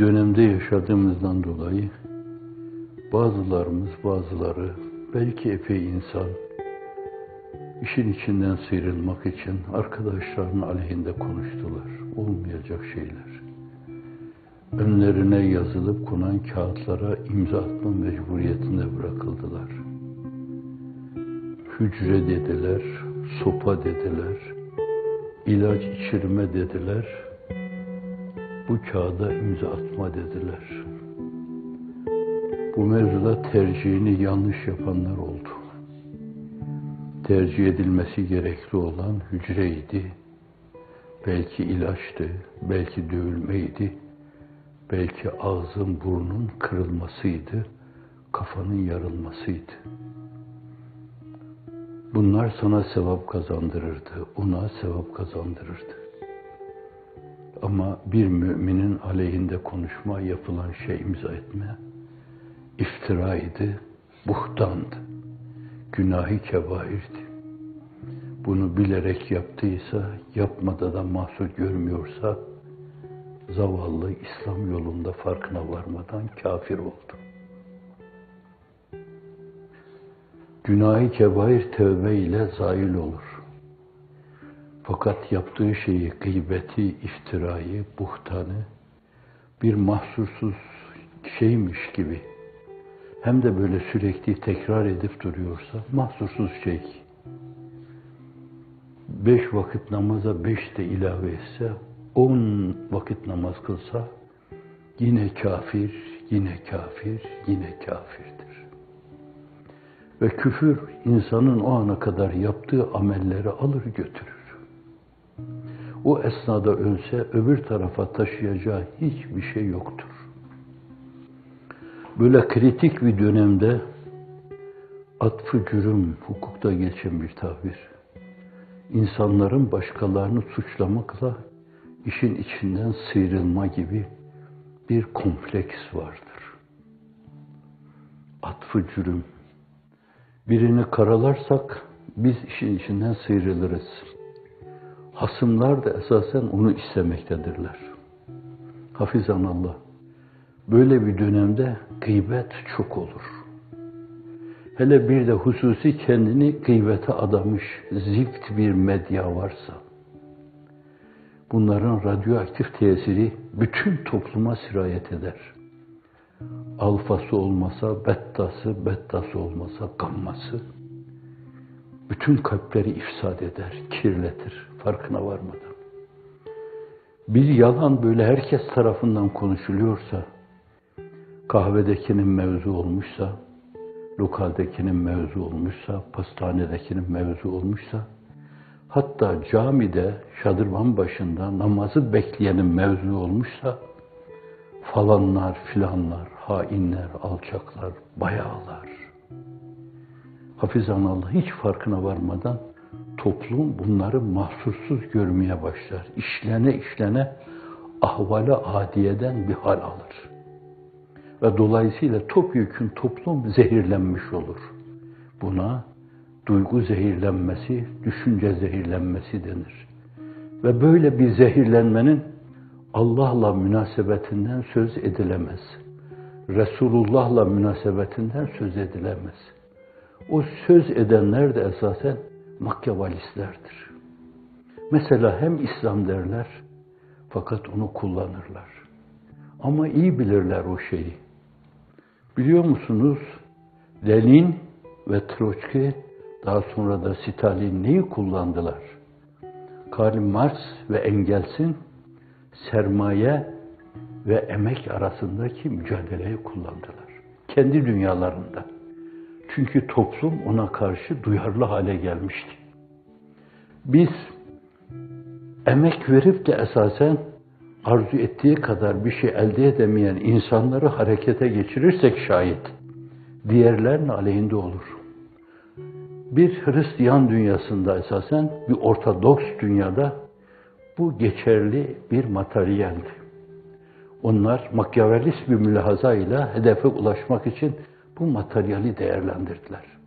Dönemde yaşadığımızdan dolayı bazılarımız, bazıları, belki epey insan işin içinden sıyrılmak için arkadaşlarının aleyhinde konuştular. Olmayacak şeyler. Önlerine yazılıp konan kağıtlara imza atma mecburiyetine bırakıldılar. Hücre dediler, sopa dediler, ilaç içirme dediler, bu kağıda imza atma dediler. Bu mevzuda tercihini yanlış yapanlar oldu. Tercih edilmesi gerekli olan hücreydi, belki ilaçtı, belki dövülmeydi, belki ağzın burnun kırılmasıydı, kafanın yarılmasıydı. Bunlar sana sevap kazandırırdı, ona sevap kazandırırdı. Ama bir müminin aleyhinde konuşma, yapılan şey imza etme, iftiraydı, buhtandı, günahı kebairdi. Bunu bilerek yaptıysa, yapmada da mahsur görmüyorsa, zavallı İslam yolunda farkına varmadan kafir oldu. Günahı kebair tövbe ile zail olur. Fakat yaptığı şeyi, gıybeti, iftirayı, buhtanı bir mahsursuz şeymiş gibi hem de böyle sürekli tekrar edip duruyorsa mahsursuz şey. Beş vakit namaza beş de ilave etse, on vakit namaz kılsa yine kafir, yine kafir, yine kafirdir. Ve küfür insanın o ana kadar yaptığı amelleri alır götürür. O esnada ölse öbür tarafa taşıyacağı hiçbir şey yoktur. Böyle kritik bir dönemde atfı cürüm, hukukta geçen bir tabir. İnsanların başkalarını suçlamakla işin içinden sıyrılma gibi bir kompleks vardır. Atfı cürüm. Birini karalarsak biz işin içinden sıyrılırız. Hasımlar da esasen onu istemektedirler. Hafizan Allah. Böyle bir dönemde gıybet çok olur. Hele bir de hususi kendini gıybete adamış zift bir medya varsa, bunların radyoaktif tesiri bütün topluma sirayet eder. Alfası olmasa bettası, bettası olmasa gamması, bütün kalpleri ifsad eder, kirletir, farkına varmadan. Bir yalan böyle herkes tarafından konuşuluyorsa, kahvedekinin mevzu olmuşsa, lokaldekinin mevzu olmuşsa, pastanedekinin mevzu olmuşsa, hatta camide, şadırvan başında namazı bekleyenin mevzu olmuşsa, falanlar, filanlar, hainler, alçaklar, bayağılar, hafizan Allah hiç farkına varmadan toplum bunları mahsursuz görmeye başlar. İşlene işlene ahvale adiyeden bir hal alır. Ve dolayısıyla topyekun toplum zehirlenmiş olur. Buna duygu zehirlenmesi, düşünce zehirlenmesi denir. Ve böyle bir zehirlenmenin Allah'la münasebetinden söz edilemez. Resulullah'la münasebetinden söz edilemez. O söz edenler de esasen makyavalistlerdir. Mesela hem İslam derler fakat onu kullanırlar. Ama iyi bilirler o şeyi. Biliyor musunuz? Lenin ve Troçki daha sonra da Stalin neyi kullandılar? Karl Marx ve Engels'in sermaye ve emek arasındaki mücadeleyi kullandılar. Kendi dünyalarında. Çünkü toplum ona karşı duyarlı hale gelmişti. Biz emek verip de esasen arzu ettiği kadar bir şey elde edemeyen insanları harekete geçirirsek şayet, diğerlerinin aleyhinde olur. Bir Hristiyan dünyasında esasen, bir Ortodoks dünyada bu geçerli bir materyaldi. Onlar makyavelist bir mülahazayla hedefe ulaşmak için bu materyali değerlendirdiler.